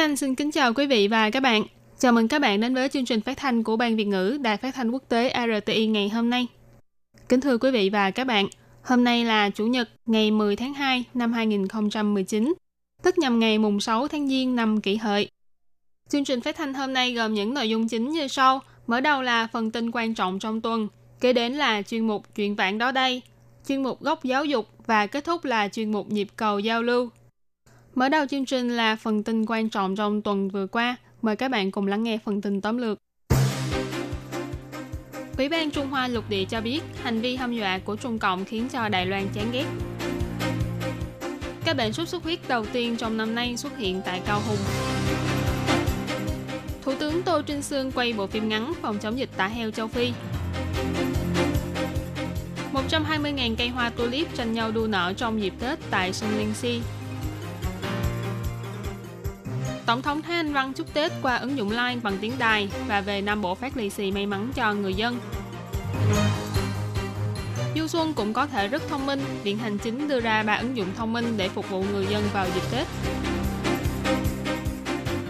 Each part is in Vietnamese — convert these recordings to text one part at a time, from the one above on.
Anh xin kính chào quý vị và các bạn. Chào mừng các bạn đến với chương trình phát thanh của Ban Việt ngữ Đài Phát thanh Quốc tế RTI ngày hôm nay. Kính thưa quý vị và các bạn, hôm nay là Chủ nhật ngày 10 tháng 2 năm 2019, tức nhằm ngày mùng 6 tháng Giêng năm kỷ hợi. Chương trình phát thanh hôm nay gồm những nội dung chính như sau. Mở đầu là phần tin quan trọng trong tuần, kế đến là chuyên mục chuyện vạn đó đây, chuyên mục góc giáo dục và kết thúc là chuyên mục nhịp cầu giao lưu. Mở đầu chương trình là phần tin quan trọng trong tuần vừa qua. Mời các bạn cùng lắng nghe phần tin tóm lược. Ủy ban Trung Hoa lục địa cho biết, hành vi hâm dọa của Trung Cộng khiến cho Đài Loan chán ghét. Các bệnh sốt xuất huyết đầu tiên trong năm nay xuất hiện tại Cao Hùng. Thủ tướng Tô Trinh Sương quay bộ phim ngắn phòng chống dịch tả heo châu Phi. 120.000 cây hoa tulip tranh nhau đua nở trong dịp Tết tại sông Liên Si. Tổng thống Thái Anh Văn chúc Tết qua ứng dụng Line bằng tiếng Đài và về Nam Bộ phát lì xì may mắn cho người dân. Du Xuân cũng có thể rất thông minh, Viện Hành Chính đưa ra ba ứng dụng thông minh để phục vụ người dân vào dịp Tết.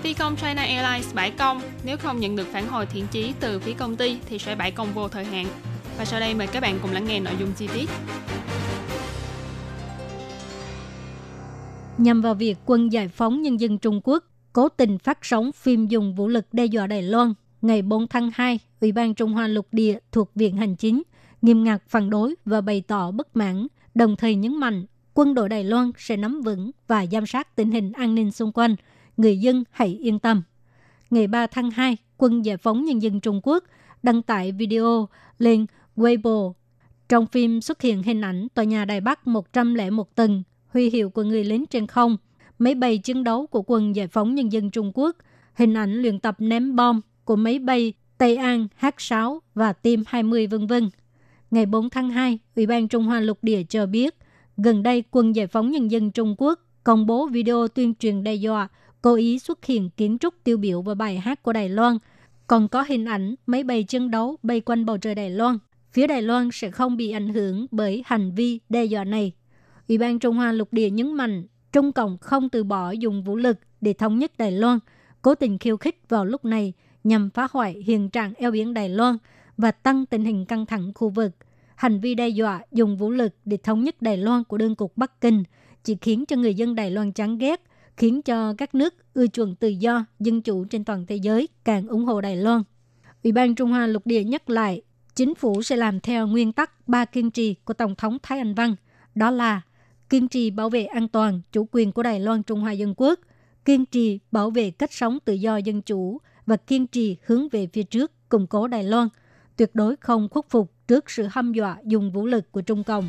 Phi công China Airlines bãi công, nếu không nhận được phản hồi thiện chí từ phía công ty thì sẽ bãi công vô thời hạn. Và sau đây mời các bạn cùng lắng nghe nội dung chi tiết. Nhằm vào việc quân giải phóng nhân dân Trung Quốc cố tình phát sóng phim dùng vũ lực đe dọa Đài Loan, ngày 4 tháng 2, Ủy ban Trung Hoa lục địa thuộc Viện Hành Chính nghiêm ngặt phản đối và bày tỏ bất mãn, đồng thời nhấn mạnh quân đội Đài Loan sẽ nắm vững và giám sát tình hình an ninh xung quanh. Người dân hãy yên tâm. Ngày 3 tháng 2, Quân Giải phóng Nhân dân Trung Quốc đăng tải video lên Weibo. Trong phim xuất hiện hình ảnh tòa nhà Đài Bắc 101 tầng, huy hiệu của người lính trên không, máy bay chiến đấu của Quân Giải phóng Nhân dân Trung Quốc, hình ảnh luyện tập ném bom của máy bay Tây An H-6 và Tim 20 vân vân. Ngày 4 tháng 2, Ủy ban Trung Hoa lục địa cho biết, gần đây Quân Giải phóng Nhân dân Trung Quốc công bố video tuyên truyền đe dọa cố ý xuất hiện kiến trúc tiêu biểu và bài hát của Đài Loan. Còn có hình ảnh máy bay chiến đấu bay quanh bầu trời Đài Loan. Phía Đài Loan sẽ không bị ảnh hưởng bởi hành vi đe dọa này. Ủy ban Trung Hoa lục địa nhấn mạnh Trung Cộng không từ bỏ dùng vũ lực để thống nhất Đài Loan, cố tình khiêu khích vào lúc này nhằm phá hoại hiện trạng eo biển Đài Loan và tăng tình hình căng thẳng khu vực. Hành vi đe dọa dùng vũ lực để thống nhất Đài Loan của đơn cục Bắc Kinh chỉ khiến cho người dân Đài Loan chán ghét, khiến cho các nước ưa chuộng tự do, dân chủ trên toàn thế giới càng ủng hộ Đài Loan. Ủy ban Trung Hoa lục địa nhắc lại, chính phủ sẽ làm theo nguyên tắc ba kiên trì của Tổng thống Thái Anh Văn, đó là kiên trì bảo vệ an toàn, chủ quyền của Đài Loan Trung Hoa Dân Quốc, kiên trì bảo vệ cách sống tự do dân chủ và kiên trì hướng về phía trước, củng cố Đài Loan, tuyệt đối không khuất phục trước sự hăm dọa dùng vũ lực của Trung Cộng.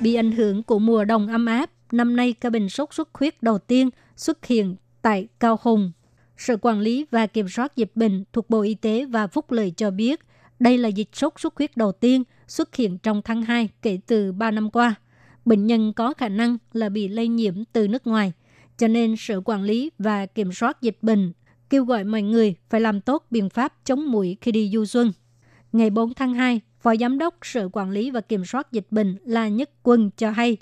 Bị ảnh hưởng của mùa đông ấm áp, năm nay ca bệnh sốt xuất huyết đầu tiên xuất hiện tại Cao Hùng. Sở Quản lý và Kiểm soát Dịch bệnh thuộc Bộ Y tế và Phúc Lợi cho biết, đây là dịch sốt xuất huyết đầu tiên xuất hiện trong tháng 2 kể từ 3 năm qua. Bệnh nhân có khả năng là bị lây nhiễm từ nước ngoài, cho nên Sở Quản lý và Kiểm soát Dịch bệnh kêu gọi mọi người phải làm tốt biện pháp chống mũi khi đi du xuân. Ngày 4 tháng 2, Phó Giám đốc Sở Quản lý và Kiểm soát Dịch bệnh La Nhất Quân cho hay,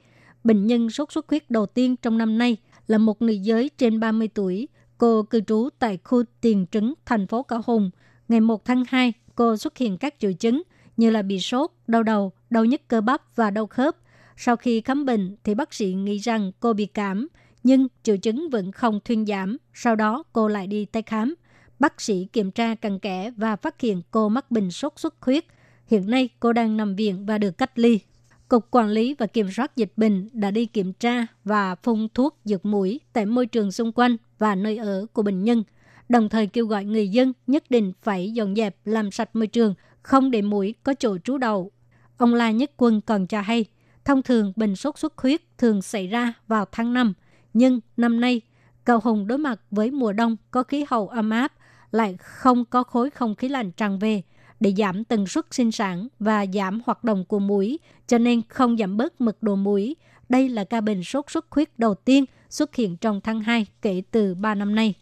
bệnh nhân sốt xuất huyết đầu tiên trong năm nay là một nữ giới trên 30 tuổi. Cô cư trú tại khu Tiền Trứng, thành phố Cao Hùng. Ngày 1 tháng 2, cô xuất hiện các triệu chứng như là bị sốt, đau đầu, đau nhức cơ bắp và đau khớp. Sau khi khám bệnh thì bác sĩ nghĩ rằng cô bị cảm, nhưng triệu chứng vẫn không thuyên giảm. Sau đó cô lại đi tái khám. Bác sĩ kiểm tra cặn kẽ và phát hiện cô mắc bệnh sốt xuất huyết. Hiện nay cô đang nằm viện và được cách ly. Cục Quản lý và Kiểm soát Dịch bệnh đã đi kiểm tra và phun thuốc dược mũi tại môi trường xung quanh và nơi ở của bệnh nhân, đồng thời kêu gọi người dân nhất định phải dọn dẹp làm sạch môi trường, không để mũi có chỗ trú đầu. Ông La Nhất Quân còn cho hay, Thông thường bệnh sốt xuất huyết thường xảy ra vào tháng 5, nhưng năm nay cầu hùng đối mặt với mùa đông có khí hậu ấm áp, lại không có khối không khí lạnh tràn về để giảm tần suất sinh sản và giảm hoạt động của mũi, cho nên không giảm bớt mực độ mũi. Đây là ca bệnh sốt xuất huyết đầu tiên xuất hiện trong tháng 2 kể từ 3 năm nay.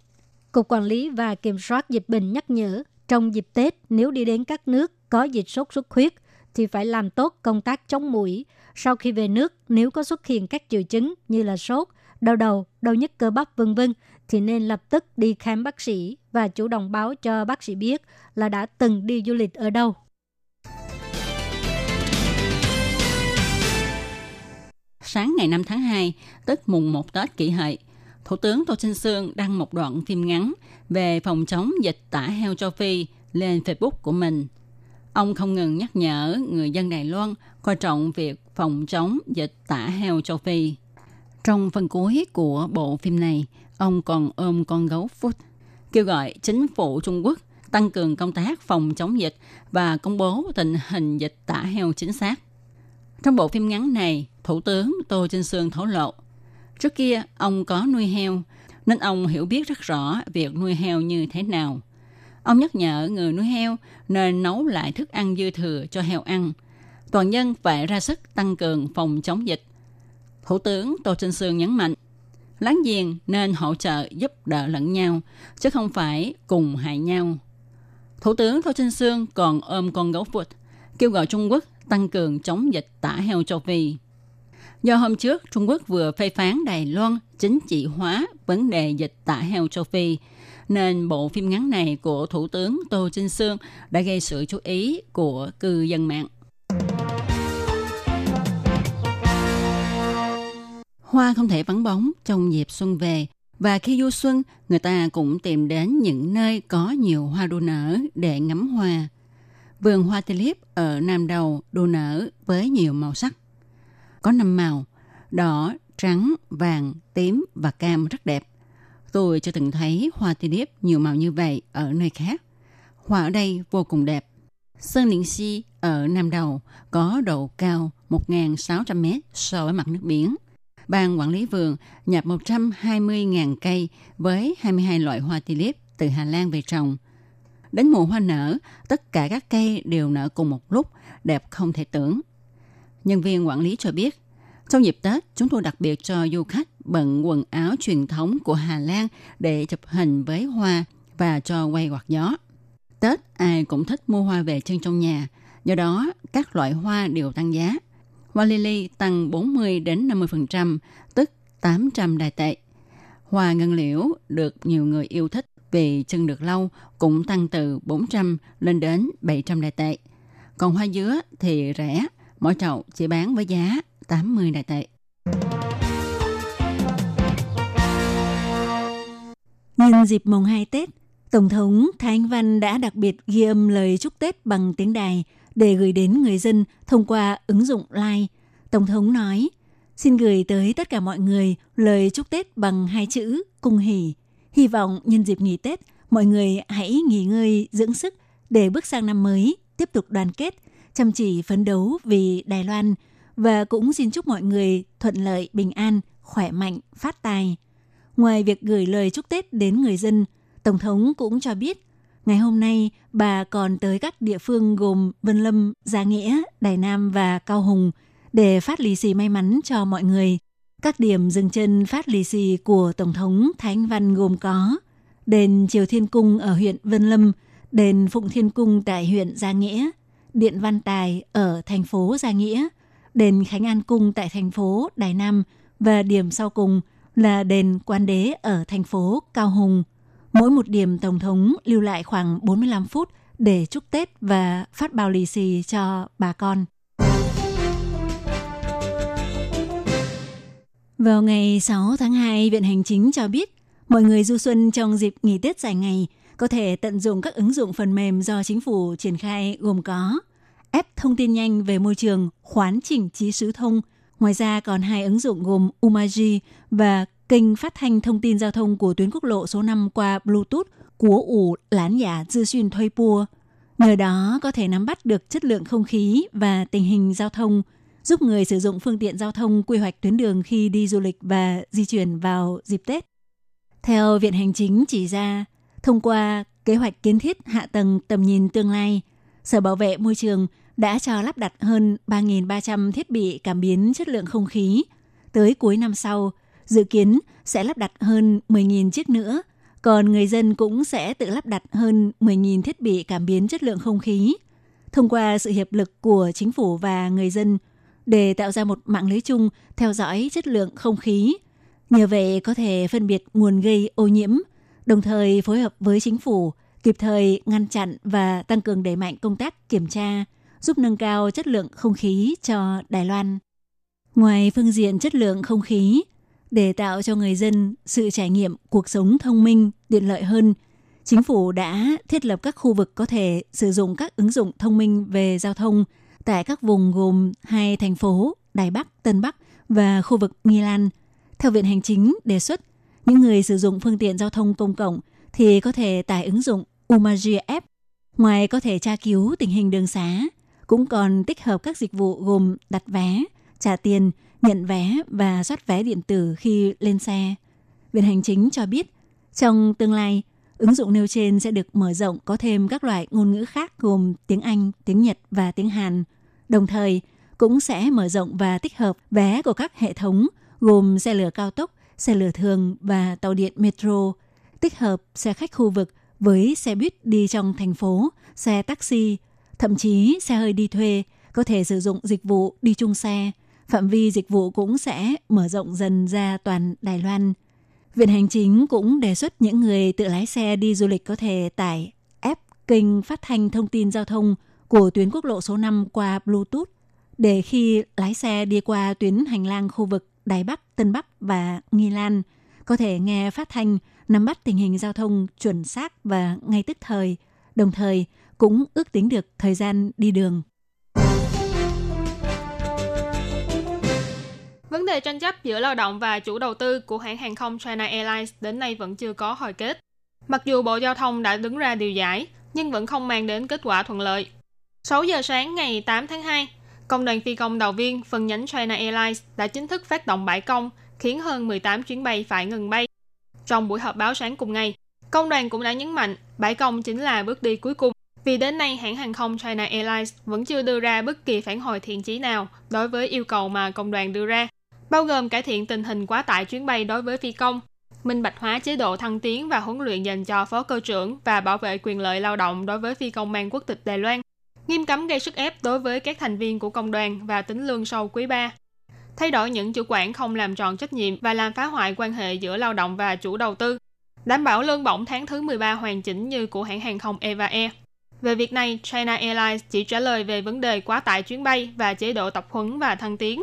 Cục Quản lý và Kiểm soát Dịch bệnh nhắc nhở, trong dịp Tết nếu đi đến các nước có dịch sốt xuất huyết thì phải làm tốt công tác chống mũi. Sau khi về nước, nếu có xuất hiện các triệu chứng như là sốt, đau đầu, đau nhức cơ bắp vân vân thì nên lập tức đi khám bác sĩ và chủ động báo cho bác sĩ biết là đã từng đi du lịch ở đâu. Sáng ngày 5 tháng 2, tức mùng 1 Tết kỷ hợi, Thủ tướng Tô Trinh Sương đăng một đoạn phim ngắn về phòng chống dịch tả heo châu Phi lên Facebook của mình. Ông không ngừng nhắc nhở người dân Đài Loan coi trọng việc phòng chống dịch tả heo châu Phi. Trong phần cuối của bộ phim này, ông còn ôm con gấu Phút, kêu gọi chính phủ Trung Quốc tăng cường công tác phòng chống dịch và công bố tình hình dịch tả heo chính xác. Trong bộ phim ngắn này, Thủ tướng Tô Trinh Sương thổ lộ, trước kia ông có nuôi heo, nên ông hiểu biết rất rõ việc nuôi heo như thế nào. Ông nhắc nhở người nuôi heo nên nấu lại thức ăn dư thừa cho heo ăn. Toàn dân phải ra sức tăng cường phòng chống dịch. Thủ tướng Tô Trinh Sương nhấn mạnh, láng giềng nên hỗ trợ giúp đỡ lẫn nhau, chứ không phải cùng hại nhau. Thủ tướng Tô Trinh Sương còn ôm con gấu phụt, kêu gọi Trung Quốc tăng cường chống dịch tả heo châu Phi. Do hôm trước Trung Quốc vừa phê phán Đài Loan chính trị hóa vấn đề dịch tả heo châu Phi, nên bộ phim ngắn này của Thủ tướng Tô Trinh Sương đã gây sự chú ý của cư dân mạng. Hoa không thể vắng bóng trong dịp xuân về và khi du xuân, người ta cũng tìm đến những nơi có nhiều hoa đua nở để ngắm hoa. Vườn hoa tulip ở Nam Đầu đua nở với nhiều màu sắc. Có năm màu, đỏ, trắng, vàng, tím và cam rất đẹp. Tôi chưa từng thấy hoa tulip nhiều màu như vậy ở nơi khác. Hoa ở đây vô cùng đẹp. Sơn Điện Si ở Nam Đầu có độ cao 1.600 mét so với mặt nước biển. Ban quản lý vườn nhập 120.000 cây với 22 loại hoa tulip từ Hà Lan về trồng. Đến mùa hoa nở, tất cả các cây đều nở cùng một lúc, đẹp không thể tưởng. Nhân viên quản lý cho biết, trong dịp Tết, chúng tôi đặc biệt cho du khách bận quần áo truyền thống của Hà Lan để chụp hình với hoa và cho quay quạt gió. Tết ai cũng thích mua hoa về trưng trong nhà, do đó các loại hoa đều tăng giá. Hoa lily tăng 40 đến 50%, tức 800 đài tệ. Hoa ngân liễu được nhiều người yêu thích vì chân được lâu cũng tăng từ 400 lên đến 700 đài tệ. Còn hoa dứa thì rẻ, mỗi chậu chỉ bán với giá 80 đại tệ. Nhân dịp mùng 2 Tết, Tổng thống Thái Anh Văn đã đặc biệt ghi âm lời chúc Tết bằng tiếng đài để gửi đến người dân thông qua ứng dụng Line. Tổng thống nói, xin gửi tới tất cả mọi người lời chúc Tết bằng hai chữ cung hỷ. Hy vọng nhân dịp nghỉ Tết, mọi người hãy nghỉ ngơi dưỡng sức để bước sang năm mới, tiếp tục đoàn kết, chăm chỉ phấn đấu vì Đài Loan và cũng xin chúc mọi người thuận lợi, bình an, khỏe mạnh, phát tài. Ngoài việc gửi lời chúc Tết đến người dân, Tổng thống cũng cho biết ngày hôm nay bà còn tới các địa phương gồm Vân Lâm, Gia Nghĩa, Đài Nam và Cao Hùng để phát lì xì may mắn cho mọi người. Các điểm dừng chân phát lì xì của Tổng thống Thái Anh Văn gồm có đền Triều Thiên Cung ở huyện Vân Lâm, đền Phụng Thiên Cung tại huyện Gia Nghĩa, điện Văn Tài ở thành phố Gia Nghĩa, đền Khánh An Cung tại thành phố Đài Nam và điểm sau cùng là đền Quan Đế ở thành phố Cao Hùng. Mỗi một điểm Tổng thống lưu lại khoảng 45 phút để chúc Tết và phát bao lì xì cho bà con. Vào ngày 6 tháng 2, Viện Hành Chính cho biết mọi người du xuân trong dịp nghỉ Tết dài ngày có thể tận dụng các ứng dụng phần mềm do chính phủ triển khai gồm có app thông tin nhanh về môi trường, khoán chỉnh trí sứ thông. Ngoài ra còn hai ứng dụng gồm Umaji và kênh phát thanh thông tin giao thông của tuyến quốc lộ số 5 qua Bluetooth của ủ lán giả dư xuyên thuê pua. Nhờ đó có thể nắm bắt được chất lượng không khí và tình hình giao thông, giúp người sử dụng phương tiện giao thông quy hoạch tuyến đường khi đi du lịch và di chuyển vào dịp Tết. Theo Viện Hành Chính chỉ ra, thông qua kế hoạch kiến thiết hạ tầng tầm nhìn tương lai, Sở Bảo vệ Môi trường đã cho lắp đặt hơn 3.300 thiết bị cảm biến chất lượng không khí. Tới cuối năm sau, dự kiến sẽ lắp đặt hơn 10.000 chiếc nữa, còn người dân cũng sẽ tự lắp đặt hơn 10.000 thiết bị cảm biến chất lượng không khí. Thông qua sự hiệp lực của chính phủ và người dân để tạo ra một mạng lưới chung theo dõi chất lượng không khí. Nhờ vậy có thể phân biệt nguồn gây ô nhiễm, đồng thời phối hợp với chính phủ kịp thời ngăn chặn và tăng cường đẩy mạnh công tác kiểm tra, giúp nâng cao chất lượng không khí cho Đài Loan. Ngoài phương diện chất lượng không khí, để tạo cho người dân sự trải nghiệm cuộc sống thông minh, tiện lợi hơn, chính phủ đã thiết lập các khu vực có thể sử dụng các ứng dụng thông minh về giao thông tại các vùng gồm hai thành phố Đài Bắc, Tân Bắc và khu vực Nghi Lan. Theo Viện Hành Chính đề xuất, những người sử dụng phương tiện giao thông công cộng thì có thể tải ứng dụng Umaji App. Ngoài có thể tra cứu tình hình đường xá, cũng còn tích hợp các dịch vụ gồm đặt vé, trả tiền, nhận vé và soát vé điện tử khi lên xe. Viện Hành Chính cho biết, trong tương lai, ứng dụng nêu trên sẽ được mở rộng có thêm các loại ngôn ngữ khác gồm tiếng Anh, tiếng Nhật và tiếng Hàn. Đồng thời, cũng sẽ mở rộng và tích hợp vé của các hệ thống gồm xe lửa cao tốc, xe lửa thường và tàu điện metro, tích hợp xe khách khu vực với xe buýt đi trong thành phố, xe taxi, thậm chí xe hơi đi thuê có thể sử dụng dịch vụ đi chung xe. Phạm vi dịch vụ cũng sẽ mở rộng dần ra toàn Đài Loan. Viện Hành Chính cũng đề xuất những người tự lái xe đi du lịch có thể tải app kênh phát thanh thông tin giao thông của tuyến quốc lộ số 5 qua Bluetooth để khi lái xe đi qua tuyến hành lang khu vực Đài Bắc, Tân Bắc và Nghi Lan có thể nghe phát thanh nắm bắt tình hình giao thông chuẩn xác và ngay tức thời, đồng thời cũng ước tính được thời gian đi đường. Vấn đề tranh chấp giữa lao động và chủ đầu tư của hãng hàng không China Airlines đến nay vẫn chưa có hồi kết. Mặc dù Bộ Giao thông đã đứng ra điều giải, nhưng vẫn không mang đến kết quả thuận lợi. 6 giờ sáng ngày 8 tháng 2, Công đoàn phi công đầu viên phần nhánh China Airlines đã chính thức phát động bãi công, khiến hơn 18 chuyến bay phải ngừng bay. Trong buổi họp báo sáng cùng ngày, công đoàn cũng đã nhấn mạnh bãi công chính là bước đi cuối cùng. Vì đến nay, hãng hàng không China Airlines vẫn chưa đưa ra bất kỳ phản hồi thiện chí nào đối với yêu cầu mà công đoàn đưa ra, bao gồm cải thiện tình hình quá tải chuyến bay đối với phi công, minh bạch hóa chế độ thăng tiến và huấn luyện dành cho phó cơ trưởng và bảo vệ quyền lợi lao động đối với phi công mang quốc tịch Đài Loan, nghiêm cấm gây sức ép đối với các thành viên của công đoàn và tính lương sau quý 3 thay đổi những chủ quản không làm tròn trách nhiệm và làm phá hoại quan hệ giữa lao động và chủ đầu tư, đảm bảo lương bổng tháng thứ 13 hoàn chỉnh như của hãng hàng không Eva Air. Về việc này, China Airlines chỉ trả lời về vấn đề quá tải chuyến bay và chế độ tập huấn và thăng tiến.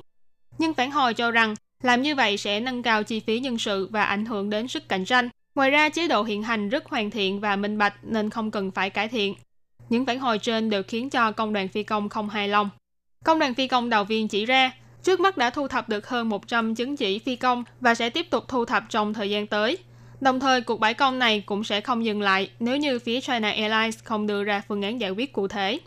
Nhưng phản hồi cho rằng làm như vậy sẽ nâng cao chi phí nhân sự và ảnh hưởng đến sức cạnh tranh. Ngoài ra, chế độ hiện hành rất hoàn thiện và minh bạch nên không cần phải cải thiện. Những phản hồi trên đều khiến cho công đoàn phi công không hài lòng. Công đoàn phi công đầu viên chỉ ra, trước mắt đã thu thập được hơn 100 chứng chỉ phi công và sẽ tiếp tục thu thập trong thời gian tới. Đồng thời, cuộc bãi công này cũng sẽ không dừng lại nếu như phía China Airlines không đưa ra phương án giải quyết cụ thể.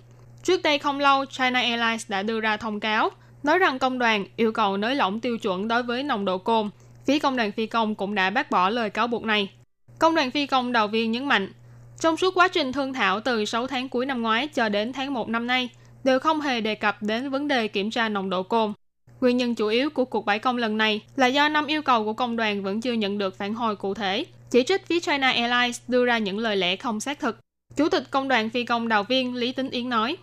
Trước đây không lâu, China Airlines đã đưa ra thông cáo nói rằng công đoàn yêu cầu nới lỏng tiêu chuẩn đối với nồng độ cồn. Phía công đoàn phi công cũng đã bác bỏ lời cáo buộc này. Công đoàn phi công đầu viên nhấn mạnh, trong suốt quá trình thương thảo từ 6 tháng cuối năm ngoái cho đến tháng 1 năm nay, đều không hề đề cập đến vấn đề kiểm tra nồng độ cồn. Nguyên nhân chủ yếu của cuộc bãi công lần này là do năm yêu cầu của công đoàn vẫn chưa nhận được phản hồi cụ thể, chỉ trích phía China Airlines đưa ra những lời lẽ không xác thực. Chủ tịch công đoàn phi công đào viên Lý Tính Yến nói,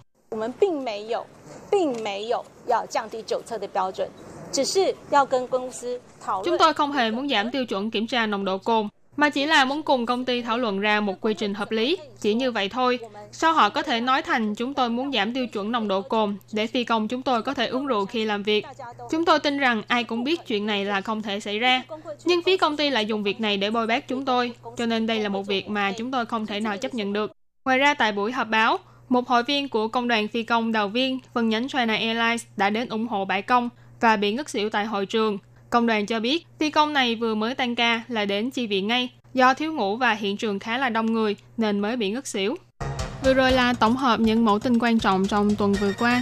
Chúng tôi không hề muốn giảm tiêu chuẩn kiểm tra nồng độ cồn, mà chỉ là muốn cùng công ty thảo luận ra một quy trình hợp lý. Chỉ như vậy thôi. Sao họ có thể nói thành chúng tôi muốn giảm tiêu chuẩn nồng độ cồn để phi công chúng tôi có thể uống rượu khi làm việc? Chúng tôi tin rằng ai cũng biết chuyện này là không thể xảy ra. Nhưng phía công ty lại dùng việc này để bôi bác chúng tôi. Cho nên đây là một việc mà chúng tôi không thể nào chấp nhận được. Ngoài ra tại buổi họp báo, một hội viên của công đoàn phi công đầu viên phần nhánh China Airlines đã đến ủng hộ bãi công và bị ngất xỉu tại hội trường Công đoàn cho biết, phi công này vừa mới tan ca là đến chi viện ngay, do thiếu ngủ và hiện trường khá là đông người nên mới bị ngất xỉu. Vừa rồi là tổng hợp những mẫu tin quan trọng trong tuần vừa qua.